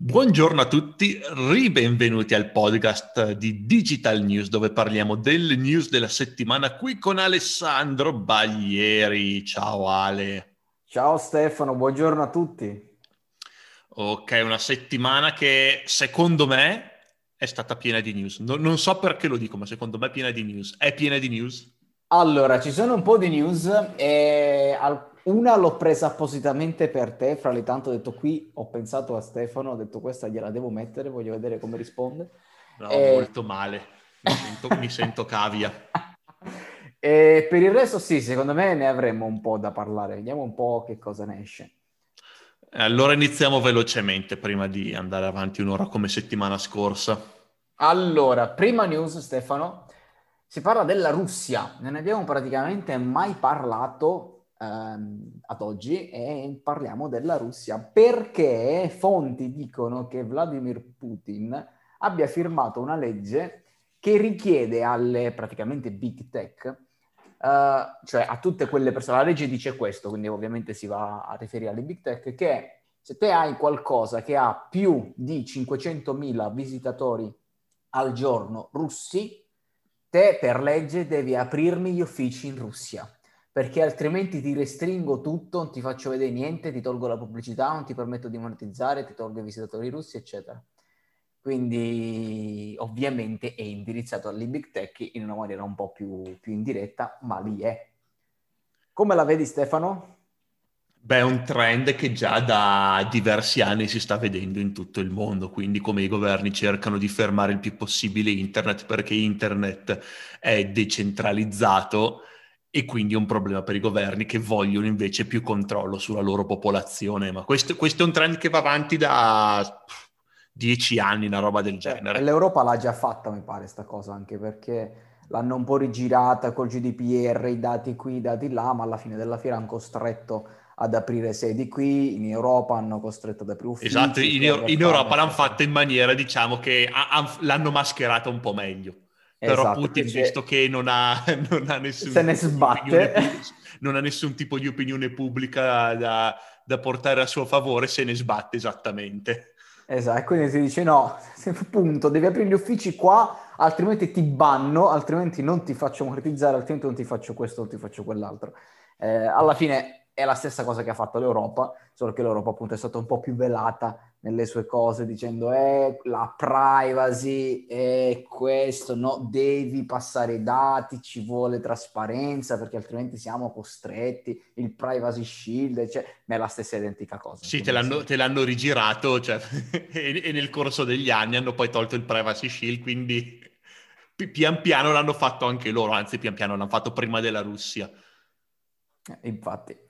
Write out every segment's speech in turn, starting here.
Buongiorno a tutti, ribenvenuti al podcast di Digital News dove parliamo delle news della settimana qui con Alessandro Baglieri. Ciao Ale. Ciao Stefano, buongiorno a tutti. Ok, una settimana che secondo me è stata piena di news. No, non so perché lo dico, ma secondo me è piena di news. È piena di news? Allora, ci sono un po' di news e una l'ho presa appositamente per te, fra le tante ho detto qui, ho pensato a Stefano, ho detto questa gliela devo mettere, voglio vedere come risponde. No, e... molto male, mi sento, mi sento cavia. E per il resto sì, secondo me ne avremmo un po' da parlare, vediamo un po' che cosa ne esce. Allora iniziamo velocemente prima di andare avanti un'ora come settimana scorsa. Allora, prima news Stefano, si parla della Russia, non ne abbiamo praticamente mai parlato ehm, ad oggi e parliamo della Russia. Perché fonti dicono che Vladimir Putin abbia firmato una legge che richiede alle praticamente big tech, uh, cioè a tutte quelle persone, la legge dice questo, quindi ovviamente si va a riferire alle big tech, che se te hai qualcosa che ha più di 500.000 visitatori al giorno russi, te per legge devi aprirmi gli uffici in Russia perché altrimenti ti restringo tutto, non ti faccio vedere niente, ti tolgo la pubblicità, non ti permetto di monetizzare, ti tolgo i visitatori russi, eccetera. Quindi ovviamente è indirizzato alle big tech in una maniera un po' più, più indiretta, ma lì è. Come la vedi Stefano? Beh, è un trend che già da diversi anni si sta vedendo in tutto il mondo, quindi come i governi cercano di fermare il più possibile internet perché internet è decentralizzato, e quindi è un problema per i governi che vogliono invece più controllo sulla loro popolazione. Ma questo, questo è un trend che va avanti da dieci anni, una roba del genere. L'Europa l'ha già fatta, mi pare, sta cosa, anche perché l'hanno un po' rigirata col GDPR, i dati qui, i dati là, ma alla fine della fiera hanno costretto ad aprire sedi qui, in Europa hanno costretto ad aprire uffici. Esatto, in, in Europa l'hanno fatta in maniera, diciamo, che ha, ha, l'hanno mascherata un po' meglio. Però esatto, Putin, perché... visto che non ha, non ha nessun... Se ne sbatte. non ha nessun tipo di opinione pubblica da, da portare a suo favore, se ne sbatte esattamente. Esatto, quindi si dice no, punto, devi aprire gli uffici qua, altrimenti ti banno, altrimenti non ti faccio monetizzare, altrimenti non ti faccio questo, non ti faccio quell'altro. Eh, alla fine è la stessa cosa che ha fatto l'Europa, solo che l'Europa appunto è stata un po' più velata nelle sue cose dicendo eh, la privacy è questo, no, devi passare i dati, ci vuole trasparenza perché altrimenti siamo costretti, il privacy shield, cioè, ma è la stessa identica cosa. Sì, te l'hanno, te l'hanno, rigirato cioè, e, e, nel corso degli anni hanno poi tolto il privacy shield, quindi pian piano l'hanno fatto anche loro, anzi pian piano l'hanno fatto prima della Russia. Eh, infatti.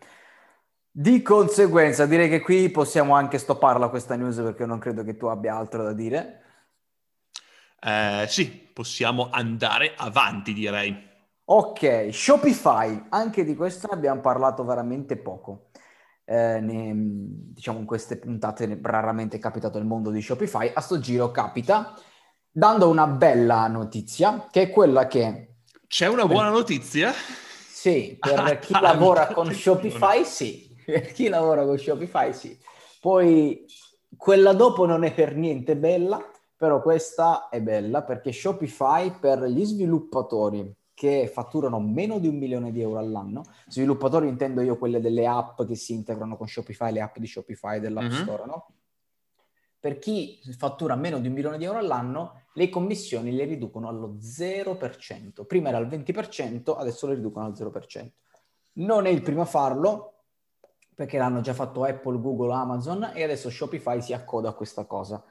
Di conseguenza, direi che qui possiamo anche stopparla questa news perché non credo che tu abbia altro da dire. Eh, sì, possiamo andare avanti, direi. Ok, Shopify, anche di questo abbiamo parlato veramente poco. Eh, ne, diciamo in queste puntate raramente è capitato nel mondo di Shopify, a sto giro capita, dando una bella notizia, che è quella che... C'è una buona notizia? Sì, per chi lavora con Shopify sì, per chi lavora con Shopify sì. Poi quella dopo non è per niente bella, però questa è bella perché Shopify per gli sviluppatori che fatturano meno di un milione di euro all'anno, sviluppatori intendo io quelle delle app che si integrano con Shopify, le app di Shopify dell'App mm-hmm. Store, no? Per chi fattura meno di un milione di euro all'anno, le commissioni le riducono allo 0%. Prima era al 20%, adesso le riducono al 0%. Non è il primo a farlo, perché l'hanno già fatto Apple, Google, Amazon e adesso Shopify si accoda a questa cosa,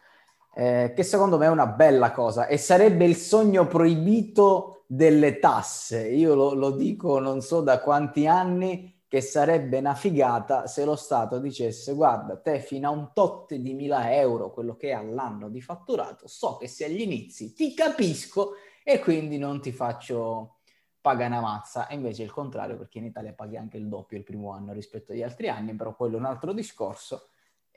eh, che secondo me è una bella cosa e sarebbe il sogno proibito delle tasse. Io lo, lo dico non so da quanti anni che sarebbe una figata se lo Stato dicesse guarda te fino a un tot di mila euro quello che è all'anno di fatturato so che se agli inizi ti capisco e quindi non ti faccio paga una mazza, e invece il contrario, perché in Italia paghi anche il doppio il primo anno rispetto agli altri anni, però quello è un altro discorso.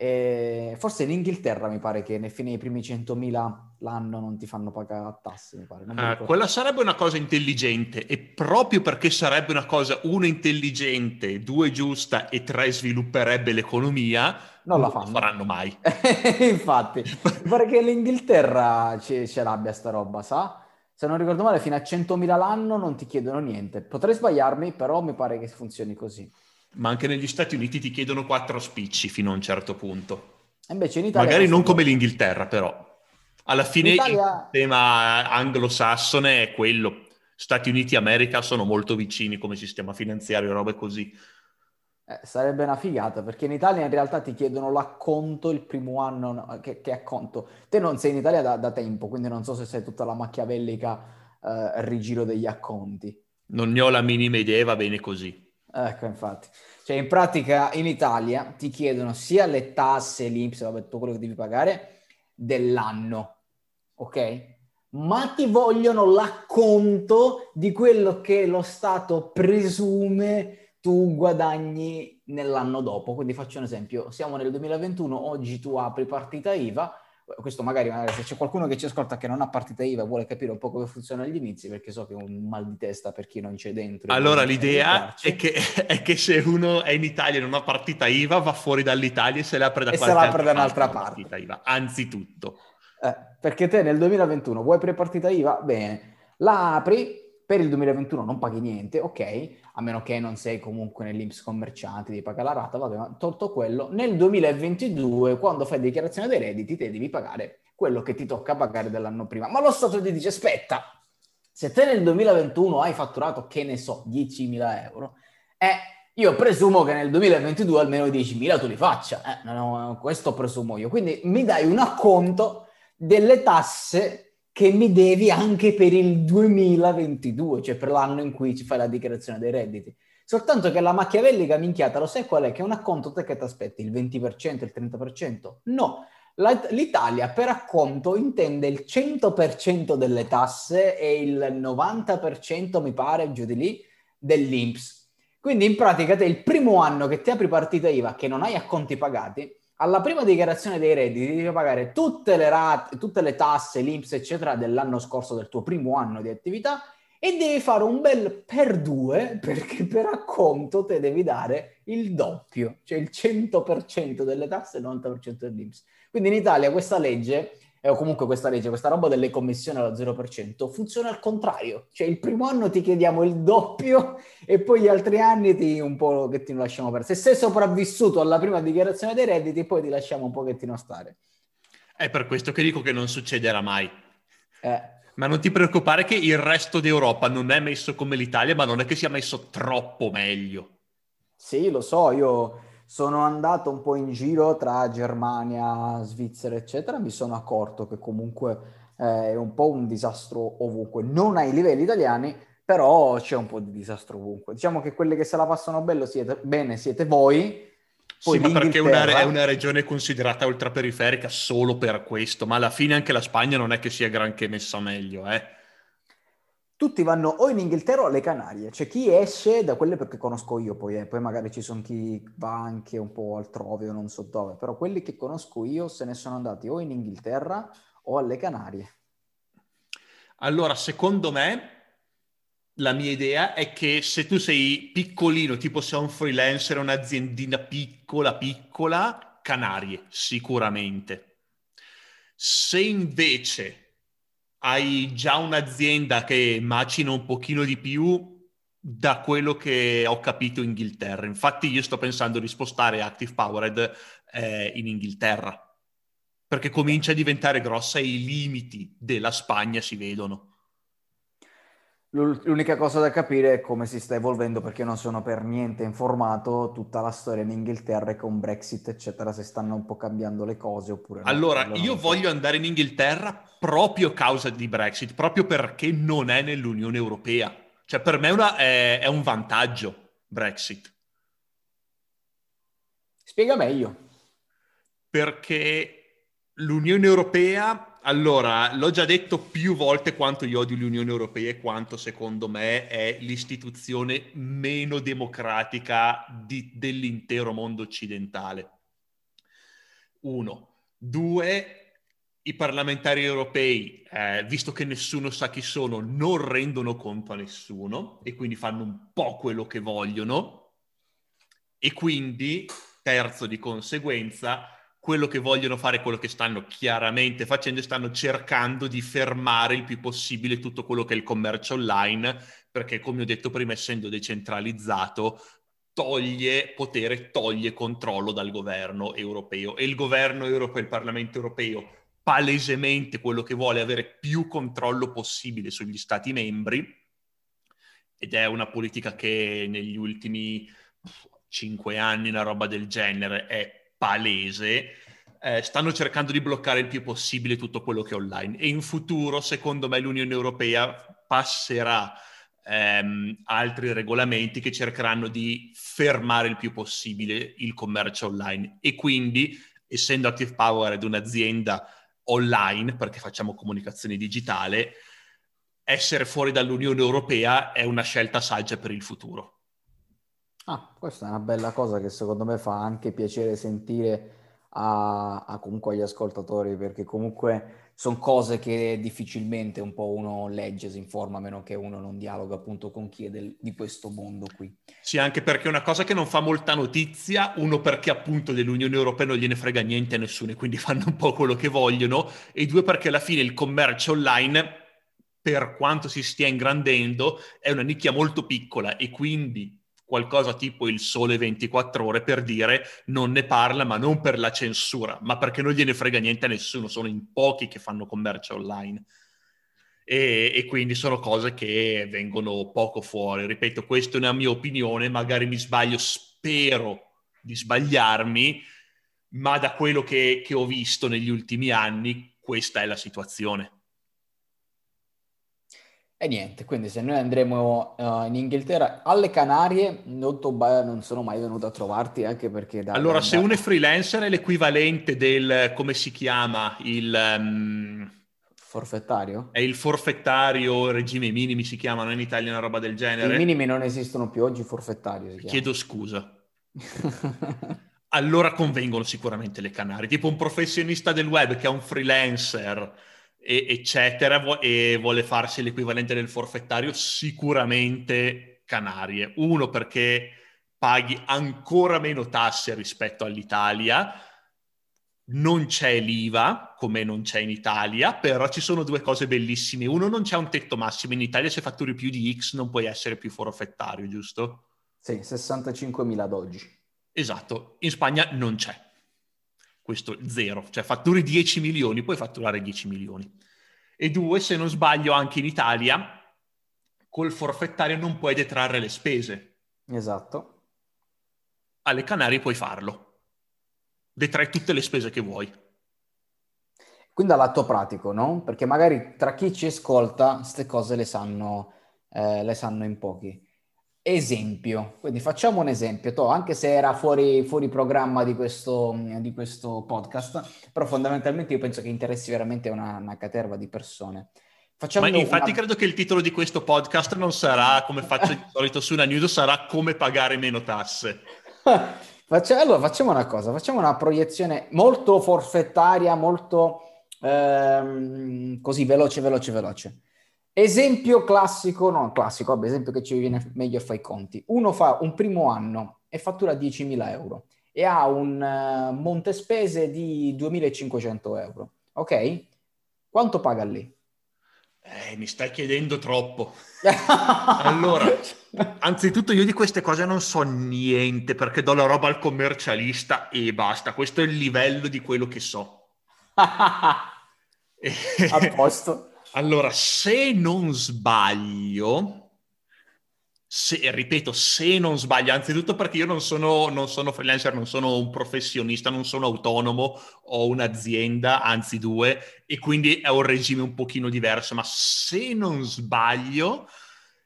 E forse in Inghilterra mi pare che nei fine i primi 100.000 l'anno non ti fanno pagare tasse, mi pare. Uh, quella sarebbe una cosa intelligente e proprio perché sarebbe una cosa, uno, intelligente, due, giusta e tre, svilupperebbe l'economia, non, non la faranno mai. Infatti, mi pare che l'Inghilterra ce, ce l'abbia sta roba, sa? Se non ricordo male, fino a 100.000 l'anno non ti chiedono niente. Potrei sbagliarmi, però mi pare che funzioni così ma anche negli Stati Uniti ti chiedono quattro spicci fino a un certo punto. Invece in Italia Magari non come l'Inghilterra, però. Alla fine Italia... il sistema anglosassone è quello. Stati Uniti e America sono molto vicini come sistema finanziario, robe così. Eh, sarebbe una figata, perché in Italia in realtà ti chiedono l'acconto il primo anno, no, che, che, acconto. Te non sei in Italia da, da, tempo, quindi non so se sei tutta la machiavellica eh, rigiro degli acconti. Non ne ho la minima idea, va bene così. Ecco, infatti. Cioè, in pratica in Italia ti chiedono sia le tasse, l'INPS, vabbè, tutto quello che devi pagare dell'anno, ok? Ma ti vogliono l'acconto di quello che lo Stato presume tu guadagni nell'anno dopo. Quindi faccio un esempio, siamo nel 2021, oggi tu apri partita IVA, questo magari, magari, se c'è qualcuno che ci ascolta che non ha partita IVA vuole capire un po' come funziona agli inizi perché so che è un mal di testa per chi non c'è dentro. Allora l'idea è che, è che, se uno è in Italia e non ha partita IVA va fuori dall'Italia e se la apre da, e se l'apre da un'altra parte. IVA, anzitutto. Eh, perché te nel 2021 vuoi pre-partita IVA? Bene, la apri, per il 2021 non paghi niente, ok, a meno che non sei comunque nell'Inps commercianti, devi pagare la rata, vabbè, ma tolto quello, nel 2022 quando fai dichiarazione dei redditi te devi pagare quello che ti tocca pagare dell'anno prima. Ma lo Stato ti dice, aspetta, se te nel 2021 hai fatturato, che ne so, 10.000 euro, eh, io presumo che nel 2022 almeno 10.000 tu li faccia, eh, no, questo presumo io. Quindi mi dai un acconto delle tasse che mi devi anche per il 2022, cioè per l'anno in cui ci fai la dichiarazione dei redditi. Soltanto che la macchiavellica minchiata, lo sai qual è? Che un acconto te che ti aspetti? Il 20%, il 30%? No, l'Italia per acconto intende il 100% delle tasse e il 90% mi pare giù di lì dell'Inps. Quindi in pratica te il primo anno che ti apri partita IVA che non hai acconti pagati, alla prima dichiarazione dei redditi devi pagare tutte le, rate, tutte le tasse, l'Inps, eccetera, dell'anno scorso, del tuo primo anno di attività e devi fare un bel per due perché per acconto te devi dare il doppio, cioè il 100% delle tasse e il 90% dell'Inps. Quindi in Italia questa legge o comunque questa legge, questa roba delle commissioni allo 0%, funziona al contrario. Cioè il primo anno ti chiediamo il doppio e poi gli altri anni ti un pochettino lasciamo perdere. Se sei sopravvissuto alla prima dichiarazione dei redditi, poi ti lasciamo un pochettino stare. È per questo che dico che non succederà mai. Eh. Ma non ti preoccupare che il resto d'Europa non è messo come l'Italia, ma non è che sia messo troppo meglio. Sì, lo so, io sono andato un po' in giro tra Germania, Svizzera, eccetera, mi sono accorto che comunque eh, è un po' un disastro ovunque, non ai livelli italiani, però c'è un po' di disastro ovunque. Diciamo che quelle che se la passano bello siete, bene siete voi. Poi sì, ma perché una, è una regione considerata ultraperiferica solo per questo, ma alla fine anche la Spagna non è che sia granché messa meglio, eh tutti vanno o in Inghilterra o alle Canarie. C'è chi esce da quelle perché conosco io, poi, eh, poi magari ci sono chi va anche un po' altrove o non so dove, però quelli che conosco io se ne sono andati o in Inghilterra o alle Canarie. Allora, secondo me, la mia idea è che se tu sei piccolino, tipo sei un freelancer, un'aziendina piccola, piccola, Canarie, sicuramente. Se invece hai già un'azienda che macina un pochino di più da quello che ho capito in Inghilterra. Infatti io sto pensando di spostare Active Powered eh, in Inghilterra, perché comincia a diventare grossa e i limiti della Spagna si vedono. L'unica cosa da capire è come si sta evolvendo, perché non sono per niente informato tutta la storia in Inghilterra e con Brexit, eccetera, se stanno un po' cambiando le cose oppure no. Allora, io voglio andare in Inghilterra proprio a causa di Brexit, proprio perché non è nell'Unione Europea. Cioè, per me una, è, è un vantaggio Brexit. Spiega meglio. Perché l'Unione Europea allora, l'ho già detto più volte quanto io odio l'Unione Europea e quanto secondo me è l'istituzione meno democratica di, dell'intero mondo occidentale. Uno. Due, i parlamentari europei, eh, visto che nessuno sa chi sono, non rendono conto a nessuno e quindi fanno un po' quello che vogliono. E quindi, terzo di conseguenza, quello che vogliono fare, quello che stanno chiaramente facendo, stanno cercando di fermare il più possibile tutto quello che è il commercio online, perché come ho detto prima, essendo decentralizzato, toglie potere, toglie controllo dal governo europeo. E il governo europeo, il Parlamento europeo palesemente quello che vuole è avere più controllo possibile sugli stati membri ed è una politica che negli ultimi cinque anni, una roba del genere, è palese. Eh, stanno cercando di bloccare il più possibile tutto quello che è online e in futuro, secondo me, l'Unione Europea passerà ehm, altri regolamenti che cercheranno di fermare il più possibile il commercio online e quindi, essendo Active Power ed un'azienda online, perché facciamo comunicazione digitale, essere fuori dall'Unione Europea è una scelta saggia per il futuro. Ah, questa è una bella cosa che secondo me fa anche piacere sentire a, a comunque agli ascoltatori, perché comunque sono cose che difficilmente un po' uno legge, si informa, a meno che uno non dialoga appunto con chi è del, di questo mondo qui. Sì, anche perché è una cosa che non fa molta notizia, uno perché appunto dell'Unione Europea non gliene frega niente a nessuno e quindi fanno un po' quello che vogliono, e due perché alla fine il commercio online, per quanto si stia ingrandendo, è una nicchia molto piccola e quindi qualcosa tipo il sole 24 ore per dire non ne parla, ma non per la censura, ma perché non gliene frega niente a nessuno, sono in pochi che fanno commercio online. E, e, quindi sono cose che vengono poco fuori. Ripeto, questa è una mia opinione, magari mi sbaglio, spero di sbagliarmi, ma da quello che, che ho visto negli ultimi anni, questa è la situazione. E niente, quindi se noi andremo uh, in Inghilterra, alle Canarie, non, non, sono mai venuto a trovarti anche perché... Da, allora, da, se uno è freelancer è l'equivalente del, come si chiama, il... Um, forfettario? È il forfettario, regime minimi si chiamano in Italia, una roba del genere. I minimi non esistono più oggi, forfettario Chiedo scusa. allora convengono sicuramente le Canarie. Tipo un professionista del web che è un freelancer eccetera, e vuole farsi l'equivalente del forfettario, sicuramente Canarie. Uno perché paghi ancora meno tasse rispetto all'Italia, non c'è l'IVA come non c'è in Italia, però ci sono due cose bellissime. Uno, non c'è un tetto massimo in Italia, se fatturi più di X non puoi essere più forfettario, giusto? Sì, 65.000 ad oggi. Esatto, in Spagna non c'è questo zero, cioè fatturi 10 milioni, puoi fatturare 10 milioni. E due, se non sbaglio, anche in Italia col forfettario non puoi detrarre le spese. Esatto. Alle Canarie puoi farlo. Detrai tutte le spese che vuoi. Quindi all'atto pratico, no? Perché magari tra chi ci ascolta queste cose le sanno, eh, le sanno in pochi esempio. Quindi facciamo un esempio, to, anche se era fuori, fuori programma di questo, di questo, podcast, però fondamentalmente io penso che interessi veramente una, una caterva di persone. Facciamo Ma infatti una... credo che il titolo di questo podcast non sarà, come faccio di solito su una news, sarà come pagare meno tasse. Facciamo, allora facciamo una cosa, facciamo una proiezione molto forfettaria, molto ehm, così veloce, veloce, veloce. Esempio classico, no classico, vabbè, esempio che ci viene meglio a fare i conti. Uno fa un primo anno e fattura 10.000 euro e ha un uh, monte spese di 2.500 euro. Ok? Quanto paga lì? Eh, mi stai chiedendo troppo. allora, anzitutto io di queste cose non so niente perché do la roba al commercialista e basta. Questo è il livello di quello che so. a posto. Allora, se non sbaglio, se, ripeto, se non sbaglio, anzitutto perché io non sono, non sono freelancer, non sono un professionista, non sono autonomo, ho un'azienda, anzi due, e quindi è un regime un pochino diverso, ma se non sbaglio,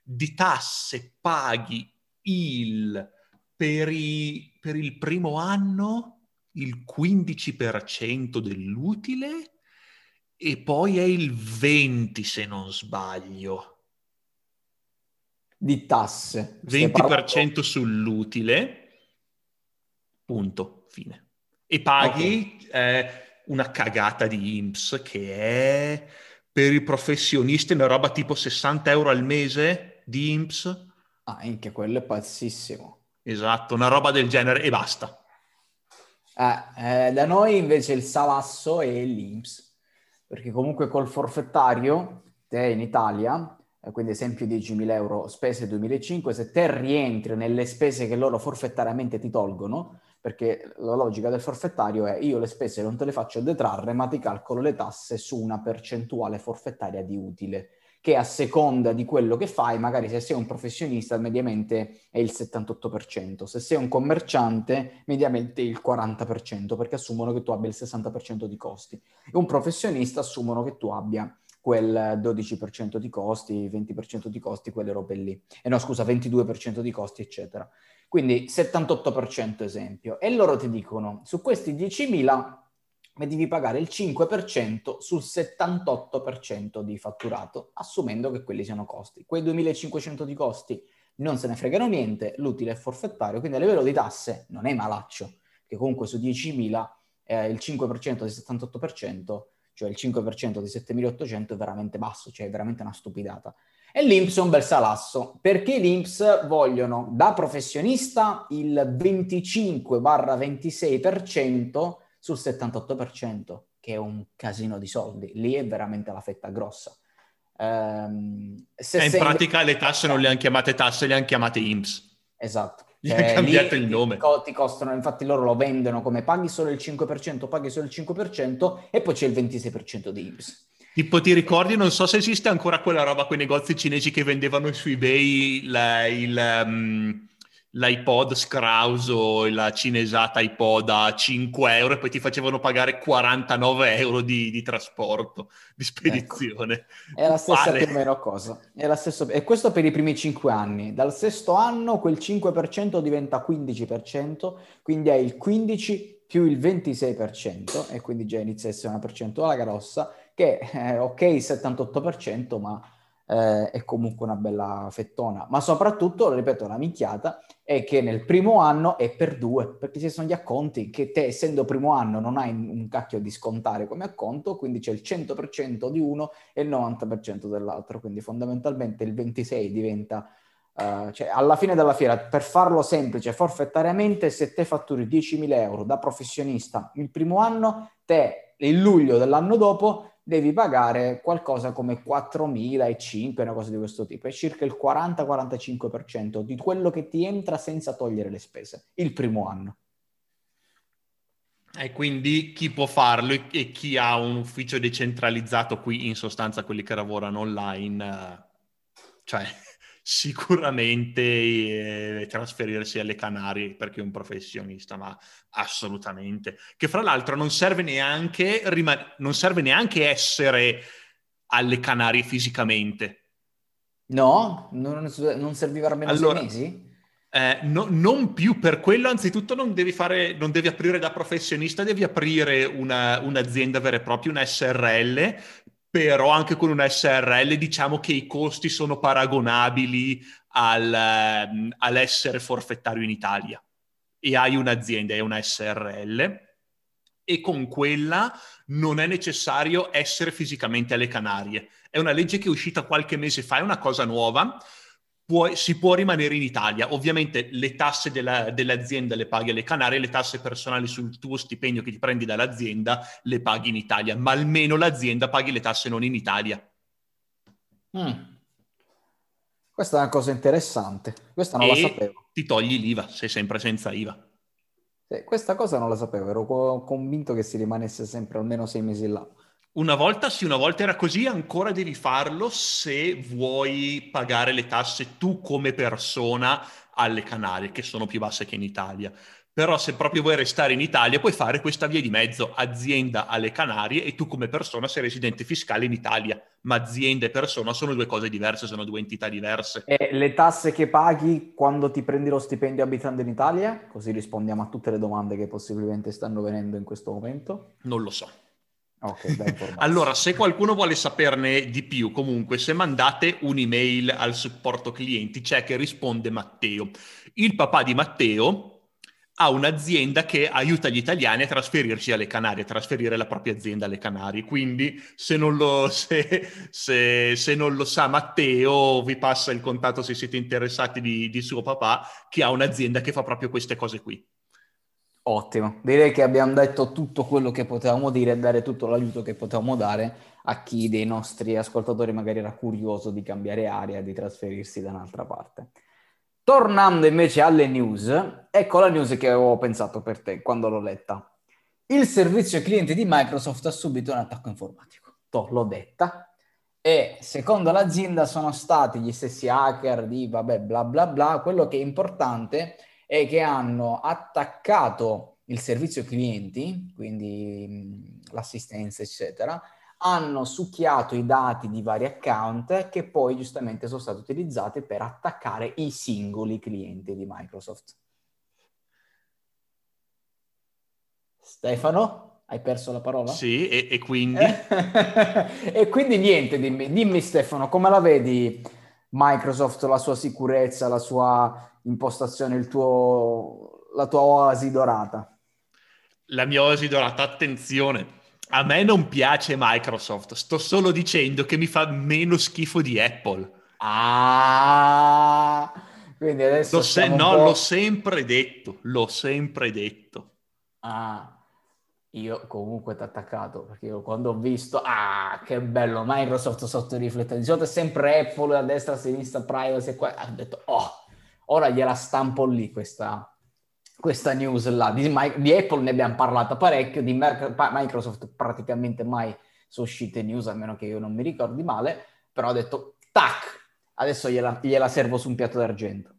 di tasse paghi il, per, i, per il primo anno il 15% dell'utile e poi è il 20 se non sbaglio. Di tasse. 20% parlando... sull'utile, punto, fine. E paghi okay. eh, una cagata di IMSS che è per i professionisti una roba tipo 60 euro al mese di IMSS. Ah, anche quello è pazzissimo. Esatto, una roba del genere e basta. Eh, eh, da noi invece il salasso è l'IMSS, perché comunque col forfettario, te in Italia, eh, quindi esempio 10.000 euro spese 2005, se te rientri nelle spese che loro forfettariamente ti tolgono, perché la logica del forfettario è io le spese non te le faccio detrarre, ma ti calcolo le tasse su una percentuale forfettaria di utile, che a seconda di quello che fai, magari se sei un professionista mediamente è il 78%, se sei un commerciante mediamente il 40%, perché assumono che tu abbia il 60% di costi. E un professionista assumono che tu abbia quel 12% di costi, 20% di costi, quelle robe lì. E eh no, scusa, 22% di costi, eccetera. Quindi 78% esempio. E loro ti dicono, su questi 10.000 devi pagare il 5% sul 78% di fatturato, assumendo che quelli siano costi. Quei 2.500 di costi non se ne fregano niente, l'utile è forfettario, quindi a livello di tasse non è malaccio, che comunque su 10.000 eh, il 5% del 78% cioè il 5% di 7.800 è veramente basso, cioè è veramente una stupidata. E l'Inps è un bel salasso, perché l'Inps vogliono da professionista il 25-26% sul 78%, che è un casino di soldi. Lì è veramente la fetta grossa. Um, se in sei... pratica le tasse non le hanno chiamate tasse, le hanno chiamate IMSS. Esatto. Gli ha eh, cambiato il nome. Ti, costano, infatti loro lo vendono come paghi solo il 5%, paghi solo il 5% e poi c'è il 26% di IPS. Tipo ti ricordi, non so se esiste ancora quella roba, quei negozi cinesi che vendevano su eBay la, il... Um l'iPod scrauso, la cinesata iPod a 5 euro e poi ti facevano pagare 49 euro di, di trasporto, di spedizione. Ecco. È la stessa vale. più o meno cosa. È la stessa... E questo per i primi 5 anni. Dal sesto anno quel 5% diventa 15%, quindi è il 15 più il 26% e quindi già inizia a essere una percentuale grossa che è ok il 78% ma eh, è comunque una bella fettona. Ma soprattutto, ripeto, la minchiata è che nel primo anno è per due, perché ci sono gli acconti che te, essendo primo anno, non hai un cacchio di scontare come acconto, quindi c'è il 100% di uno e il 90% dell'altro, quindi fondamentalmente il 26 diventa... Uh, cioè alla fine della fiera, per farlo semplice, forfettariamente, se te fatturi 10.000 euro da professionista il primo anno, te il luglio dell'anno dopo devi pagare qualcosa come 4.005, una cosa di questo tipo, è circa il 40-45% di quello che ti entra senza togliere le spese, il primo anno. E quindi chi può farlo e chi ha un ufficio decentralizzato qui, in sostanza quelli che lavorano online, eh, cioè sicuramente eh, trasferirsi alle Canarie perché è un professionista, ma assolutamente. Che fra l'altro non serve neanche, rima- non serve neanche essere alle Canarie fisicamente. No? Non, non serviva almeno allora, sei mesi? Eh, no, non più per quello, anzitutto non devi, fare, non devi aprire da professionista, devi aprire una, un'azienda vera e propria, una SRL, però anche con una SRL diciamo che i costi sono paragonabili al, um, all'essere forfettario in Italia e hai un'azienda, è una SRL e con quella non è necessario essere fisicamente alle Canarie. È una legge che è uscita qualche mese fa, è una cosa nuova, può, si può rimanere in Italia. Ovviamente le tasse della, dell'azienda le paghi alle Canarie, le tasse personali sul tuo stipendio che ti prendi dall'azienda le paghi in Italia, ma almeno l'azienda paghi le tasse non in Italia. Mm. Questa è una cosa interessante, questa non e la sapevo. Ti togli l'IVA, sei sempre senza IVA. Sì, questa cosa non la sapevo, ero convinto che si rimanesse sempre almeno sei mesi là. Una volta sì, una volta era così, ancora devi farlo se vuoi pagare le tasse tu come persona alle Canarie, che sono più basse che in Italia. Però se proprio vuoi restare in Italia puoi fare questa via di mezzo, azienda alle Canarie e tu come persona sei residente fiscale in Italia, ma azienda e persona sono due cose diverse, sono due entità diverse. E le tasse che paghi quando ti prendi lo stipendio abitando in Italia? Così rispondiamo a tutte le domande che possibilmente stanno venendo in questo momento. Non lo so. Okay, allora, se qualcuno vuole saperne di più, comunque, se mandate un'email al supporto clienti, c'è che risponde Matteo. Il papà di Matteo a un'azienda che aiuta gli italiani a trasferirsi alle Canarie, a trasferire la propria azienda alle Canarie. Quindi se non lo, se, se, se non lo sa Matteo, vi passa il contatto se siete interessati di, di suo papà, che ha un'azienda che fa proprio queste cose qui. Ottimo, direi che abbiamo detto tutto quello che potevamo dire e dare tutto l'aiuto che potevamo dare a chi dei nostri ascoltatori magari era curioso di cambiare aria di trasferirsi da un'altra parte. Tornando invece alle news, ecco la news che avevo pensato per te quando l'ho letta. Il servizio clienti di Microsoft ha subito un attacco informatico. To, l'ho detta. E secondo l'azienda sono stati gli stessi hacker di vabbè bla bla bla. Quello che è importante è che hanno attaccato il servizio clienti, quindi l'assistenza eccetera, hanno succhiato i dati di vari account che poi giustamente sono stati utilizzati per attaccare i singoli clienti di Microsoft. Stefano, hai perso la parola? Sì, e, e quindi? e quindi niente, dimmi, dimmi Stefano, come la vedi Microsoft, la sua sicurezza, la sua impostazione, il tuo, la tua oasi dorata? La mia oasi dorata, attenzione, a me non piace Microsoft, sto solo dicendo che mi fa meno schifo di Apple. Ah, quindi adesso... L'ho se- no, l'ho sempre detto, l'ho sempre detto. Ah, io comunque ti ho attaccato perché io quando ho visto, ah, che bello, Microsoft sotto riflettore, di solito è sempre Apple a destra, a sinistra, privacy, e qua, ho detto, oh, ora gliela stampo lì questa, questa news là. Di, di, Apple ne abbiamo parlato parecchio, di Microsoft praticamente mai sono uscite news, a meno che io non mi ricordi male, però ho detto, tac, adesso gliela, gliela servo su un piatto d'argento.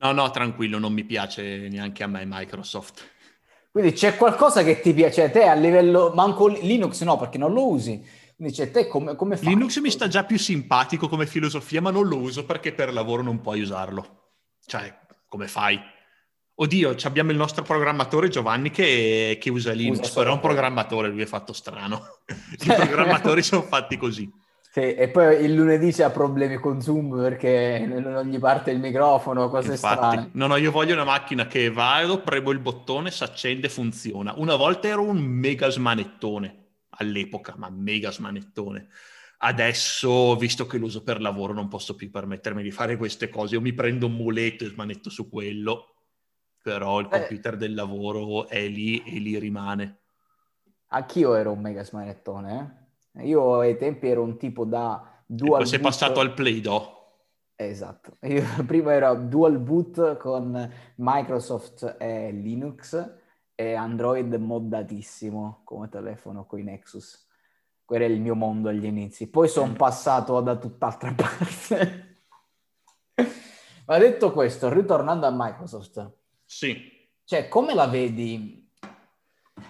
No, no, tranquillo, non mi piace neanche a me Microsoft. Quindi c'è qualcosa che ti piace a te a livello, manco Linux no, perché non lo usi. Quindi c'è te come, come fai? Linux mi sta già più simpatico come filosofia, ma non lo uso perché per lavoro non puoi usarlo. Cioè, come fai? Oddio, abbiamo il nostro programmatore Giovanni che, che usa Linux, usa però è un programmatore, lui è fatto strano. I programmatori sono fatti così. Sì, e poi il lunedì c'ha problemi con Zoom perché non gli parte il microfono, cose Infatti, strane. No, no, io voglio una macchina che vado, premo il bottone, si accende, funziona. Una volta ero un mega smanettone all'epoca, ma mega smanettone. Adesso, visto che lo uso per lavoro, non posso più permettermi di fare queste cose. Io mi prendo un muletto e smanetto su quello però il eh. computer eh. del lavoro è lì e lì rimane. Anch'io ero un mega smanettone. Eh? Io ai tempi ero un tipo da dual e poi sei passato al Play-Doh. Esatto, io prima ero dual boot con Microsoft e Linux e Android moddatissimo come telefono con i Nexus. Quello era il mio mondo agli inizi. Poi sono mm. passato da tutt'altra parte. Ma detto questo, ritornando a Microsoft, sì. Cioè, come la vedi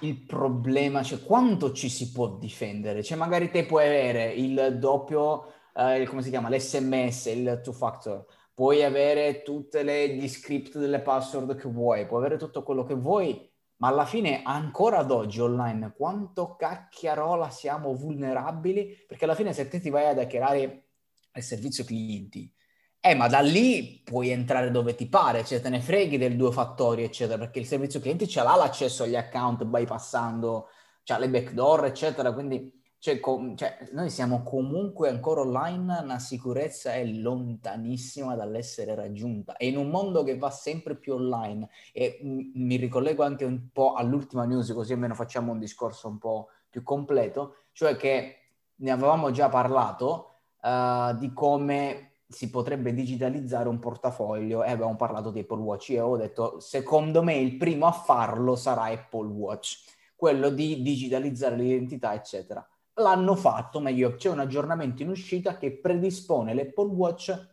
il problema? Cioè, quanto ci si può difendere? Cioè, magari te puoi avere il doppio, eh, come si chiama, l'SMS, il two-factor, puoi avere tutti gli script delle password che vuoi, puoi avere tutto quello che vuoi, ma alla fine ancora ad oggi online quanto cacchiarola siamo vulnerabili? Perché alla fine se te ti vai ad hackerare il servizio clienti, eh, ma da lì puoi entrare dove ti pare, cioè te ne freghi del due fattori, eccetera, perché il servizio clienti ce l'ha l'accesso agli account bypassando, cioè le backdoor, eccetera, quindi cioè, com- cioè, noi siamo comunque ancora online, la sicurezza è lontanissima dall'essere raggiunta e in un mondo che va sempre più online e m- mi ricollego anche un po' all'ultima news così almeno facciamo un discorso un po' più completo, cioè che ne avevamo già parlato uh, di come si potrebbe digitalizzare un portafoglio e abbiamo parlato di Apple Watch. Io ho detto, secondo me il primo a farlo sarà Apple Watch, quello di digitalizzare l'identità, eccetera. L'hanno fatto, meglio, c'è un aggiornamento in uscita che predispone l'Apple Watch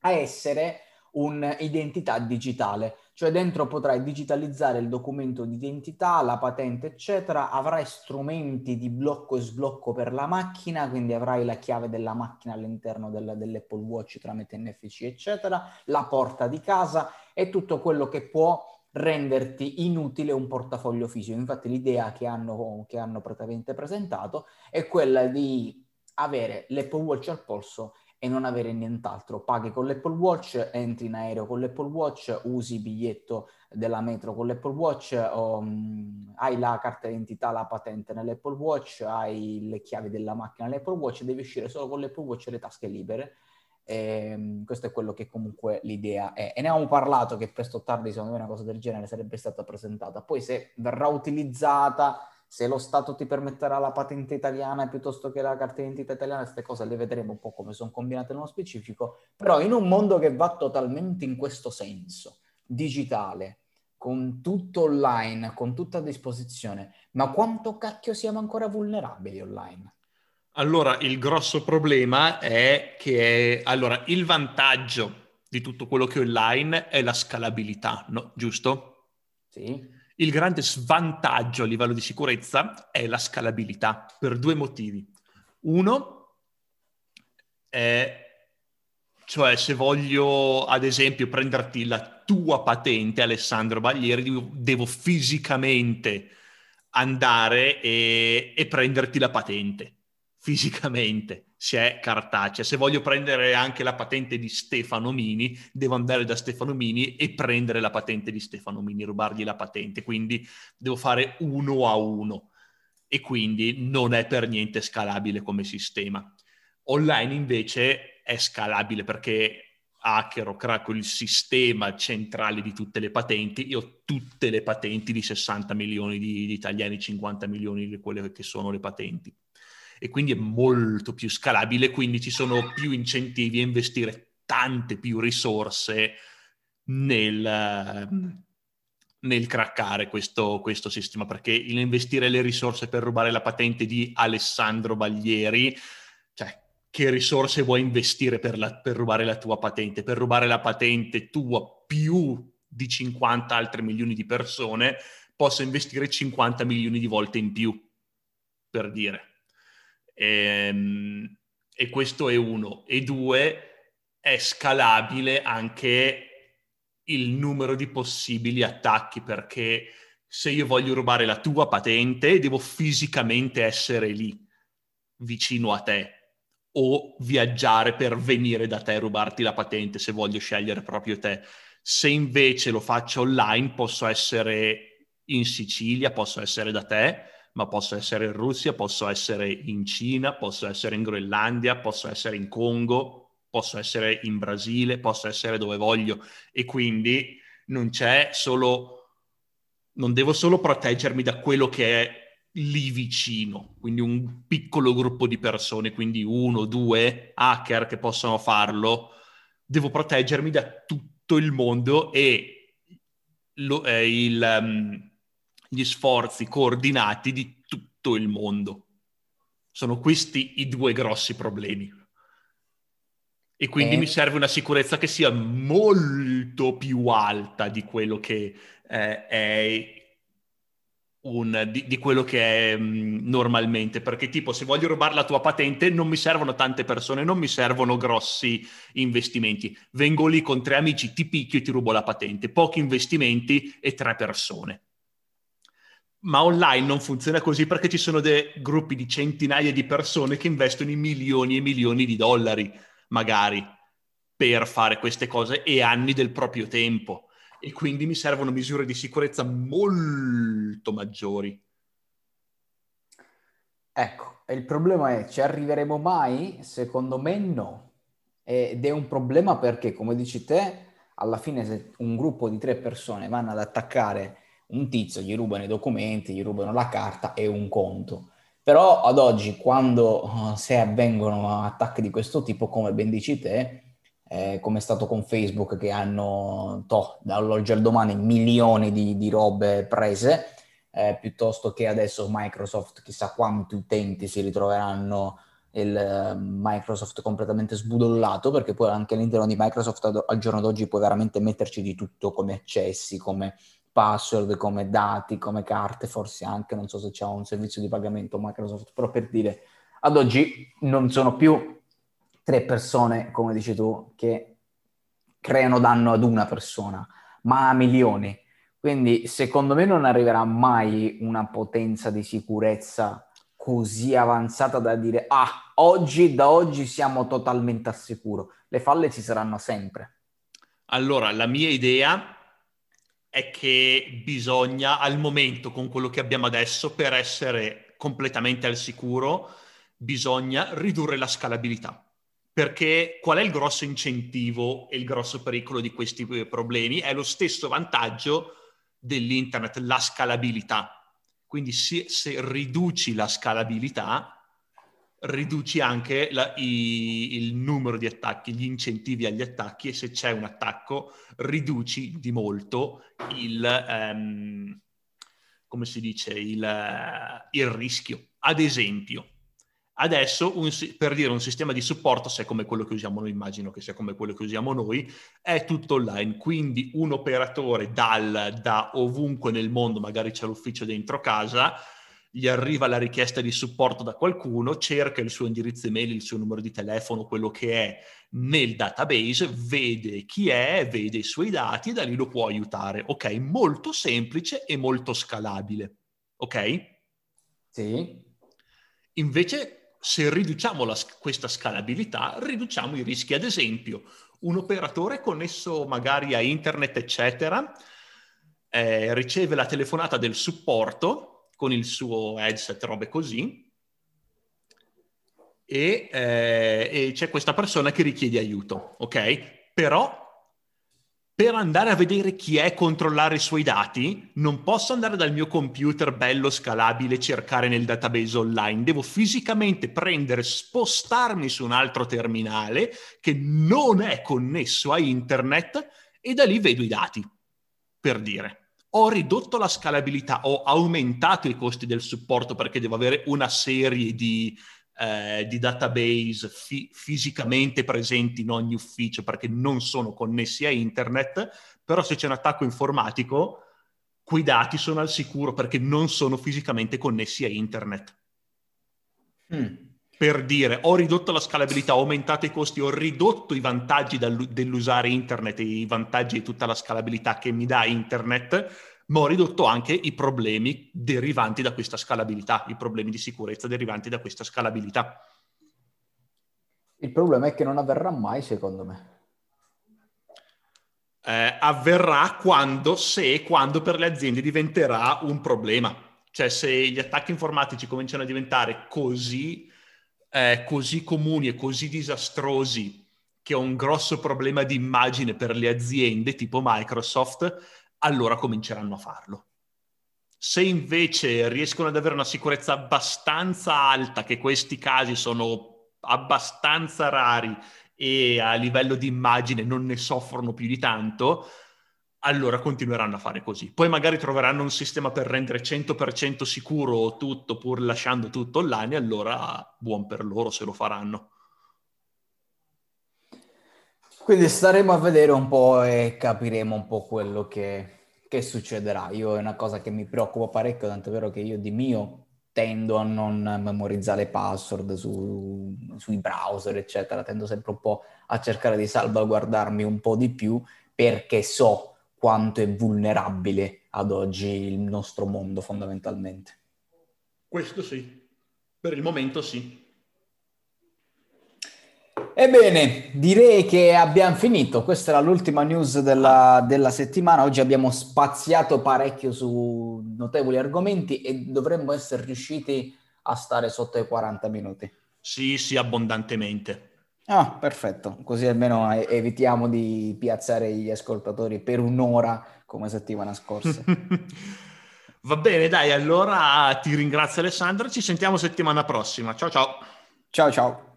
a essere un'identità digitale, cioè dentro potrai digitalizzare il documento di identità, la patente, eccetera, avrai strumenti di blocco e sblocco per la macchina, quindi avrai la chiave della macchina all'interno del, dell'Apple Watch tramite NFC, eccetera, la porta di casa e tutto quello che può renderti inutile un portafoglio fisico. Infatti l'idea che hanno, che hanno praticamente presentato è quella di avere l'Apple Watch al polso e non avere nient'altro. Paghi con l'Apple Watch, entri in aereo con l'Apple Watch, usi il biglietto della metro con l'Apple Watch, um, hai la carta d'identità, la patente nell'Apple Watch, hai le chiavi della macchina nell'Apple Watch, devi uscire solo con l'Apple Watch e le tasche libere. E, um, questo è quello che comunque l'idea è. E ne avevamo parlato che presto o tardi, secondo me, una cosa del genere sarebbe stata presentata. Poi se verrà utilizzata se lo Stato ti permetterà la patente italiana piuttosto che la carta d'identità italiana, queste cose le vedremo un po' come sono combinate nello specifico, però in un mondo che va totalmente in questo senso, digitale, con tutto online, con tutto a disposizione, ma quanto cacchio siamo ancora vulnerabili online? Allora, il grosso problema è che allora, il vantaggio di tutto quello che è online è la scalabilità, no? giusto? Sì. Il grande svantaggio a livello di sicurezza è la scalabilità per due motivi. Uno è, cioè se voglio ad esempio prenderti la tua patente, Alessandro Baglieri, devo, fisicamente andare e, e prenderti la patente, fisicamente se è cartacea. Se voglio prendere anche la patente di Stefano Mini, devo andare da Stefano Mini e prendere la patente di Stefano Mini, rubargli la patente. Quindi devo fare uno a uno e quindi non è per niente scalabile come sistema. Online invece è scalabile perché hacker o il sistema centrale di tutte le patenti, io ho tutte le patenti di 60 milioni di, di italiani, 50 milioni di quelle che sono le patenti e quindi è molto più scalabile, quindi ci sono più incentivi a investire tante più risorse nel, nel craccare questo, questo sistema, perché investire le risorse per rubare la patente di Alessandro Baglieri, cioè che risorse vuoi investire per, la, per rubare la tua patente? Per rubare la patente tua più di 50 altre milioni di persone, posso investire 50 milioni di volte in più, per dire. E, ehm, e questo è uno. E due, è scalabile anche il numero di possibili attacchi perché se io voglio rubare la tua patente devo fisicamente essere lì vicino a te o viaggiare per venire da te e rubarti la patente se voglio scegliere proprio te. Se invece lo faccio online posso essere in Sicilia, posso essere da te ma posso essere in Russia, posso essere in Cina, posso essere in Groenlandia, posso essere in Congo, posso essere in Brasile, posso essere dove voglio. E quindi non c'è solo non devo solo proteggermi da quello che è lì vicino, quindi un piccolo gruppo di persone, quindi uno, due hacker che possono farlo, devo proteggermi da tutto il mondo e lo, eh, il, um, gli sforzi coordinati di tutto il mondo. Sono questi i due grossi problemi. E quindi eh. mi serve una sicurezza che sia molto più alta di quello che eh, è un, di, di, quello che è mh, mm, normalmente, perché tipo se voglio rubare la tua patente non mi servono tante persone, non mi servono grossi investimenti. Vengo lì con tre amici, ti picchio e ti rubo la patente, pochi investimenti e tre persone ma online non funziona così perché ci sono dei gruppi di centinaia di persone che investono in milioni e milioni di dollari, magari, per fare queste cose e anni del proprio tempo. E quindi mi servono misure di sicurezza molto maggiori. Ecco, il problema è, ci arriveremo mai? Secondo me no. Ed è un problema perché, come dici te, alla fine se un gruppo di tre persone vanno ad attaccare un tizio gli rubano i documenti, gli rubano la carta e un conto. Però ad oggi, quando uh, se avvengono attacchi di questo tipo, come ben dici te, eh, come è stato con Facebook che hanno toh, dall'oggi al domani milioni di, di robe prese, eh, piuttosto che adesso Microsoft, chissà quanti utenti si ritroveranno il uh, Microsoft completamente sbudollato, perché poi anche all'interno di Microsoft al giorno d'oggi puoi veramente metterci di tutto come accessi, come password, come dati, come carte, forse anche, non so se c'è un servizio di pagamento Microsoft, però per dire, ad oggi non sono più tre persone, come dici tu, che creano danno ad una persona, ma a milioni. Quindi secondo me non arriverà mai una potenza di sicurezza così avanzata da dire ah, oggi da oggi siamo totalmente al sicuro. Le falle ci saranno sempre. Allora, la mia idea è che bisogna al momento con quello che abbiamo adesso per essere completamente al sicuro bisogna ridurre la scalabilità. Perché qual è il grosso incentivo e il grosso pericolo di questi problemi? È lo stesso vantaggio dell'internet, la scalabilità. Quindi se, se riduci la scalabilità, riduci anche la, i, il numero di attacchi, gli incentivi agli attacchi e se c'è un attacco riduci di molto il, um, come si dice, il, il rischio. Ad esempio, Adesso, un, per dire un sistema di supporto, se è come quello che usiamo noi, immagino che sia come quello che usiamo noi, è tutto online. Quindi un operatore dal, da ovunque nel mondo, magari c'è l'ufficio dentro casa, gli arriva la richiesta di supporto da qualcuno, cerca il suo indirizzo email, il suo numero di telefono, quello che è nel database, vede chi è, vede i suoi dati e da lì lo può aiutare. Ok, molto semplice e molto scalabile. Ok? Sì. Invece se riduciamo la, questa scalabilità, riduciamo i rischi. Ad esempio, un operatore connesso magari a internet, eccetera, eh, riceve la telefonata del supporto con il suo headset, robe così, e, eh, e c'è questa persona che richiede aiuto, ok? Però per andare a vedere chi è, controllare i suoi dati, non posso andare dal mio computer bello scalabile e cercare nel database online. Devo fisicamente prendere, spostarmi su un altro terminale che non è connesso a internet e da lì vedo i dati, per dire. Ho ridotto la scalabilità, ho aumentato i costi del supporto perché devo avere una serie di eh, di database fi- fisicamente presenti in ogni ufficio perché non sono connessi a internet, però se c'è un attacco informatico, quei dati sono al sicuro perché non sono fisicamente connessi a internet. Mm. Per dire, ho ridotto la scalabilità, ho aumentato i costi, ho ridotto i vantaggi dell'usare internet e i vantaggi di tutta la scalabilità che mi dà internet, ma ho ridotto anche i problemi derivanti da questa scalabilità, i problemi di sicurezza derivanti da questa scalabilità. Il problema è che non avverrà mai, secondo me. Eh, avverrà quando, se e quando per le aziende diventerà un problema. Cioè se gli attacchi informatici cominciano a diventare così, eh, così comuni e così disastrosi che ho un grosso problema di immagine per le aziende tipo Microsoft, allora cominceranno a farlo. Se invece riescono ad avere una sicurezza abbastanza alta, che questi casi sono abbastanza rari e a livello di immagine non ne soffrono più di tanto, allora continueranno a fare così. Poi magari troveranno un sistema per rendere 100% sicuro tutto pur lasciando tutto online allora buon per loro se lo faranno. Quindi staremo a vedere un po' e capiremo un po' quello che, che succederà. Io è una cosa che mi preoccupa parecchio, tanto è vero che io di mio tendo a non memorizzare password su, sui browser, eccetera. Tendo sempre un po' a cercare di salvaguardarmi un po' di più perché so quanto è vulnerabile ad oggi il nostro mondo fondamentalmente. Questo sì, per il momento sì. Ebbene, direi che abbiamo finito. Questa era l'ultima news della, della, settimana. Oggi abbiamo spaziato parecchio su notevoli argomenti e dovremmo essere riusciti a stare sotto i 40 minuti. Sì, sì, abbondantemente. Ah, perfetto. Così almeno evitiamo di piazzare gli ascoltatori per un'ora come settimana scorsa. Va bene, dai, allora ti ringrazio Alessandro. Ci sentiamo settimana prossima. Ciao ciao. Ciao ciao.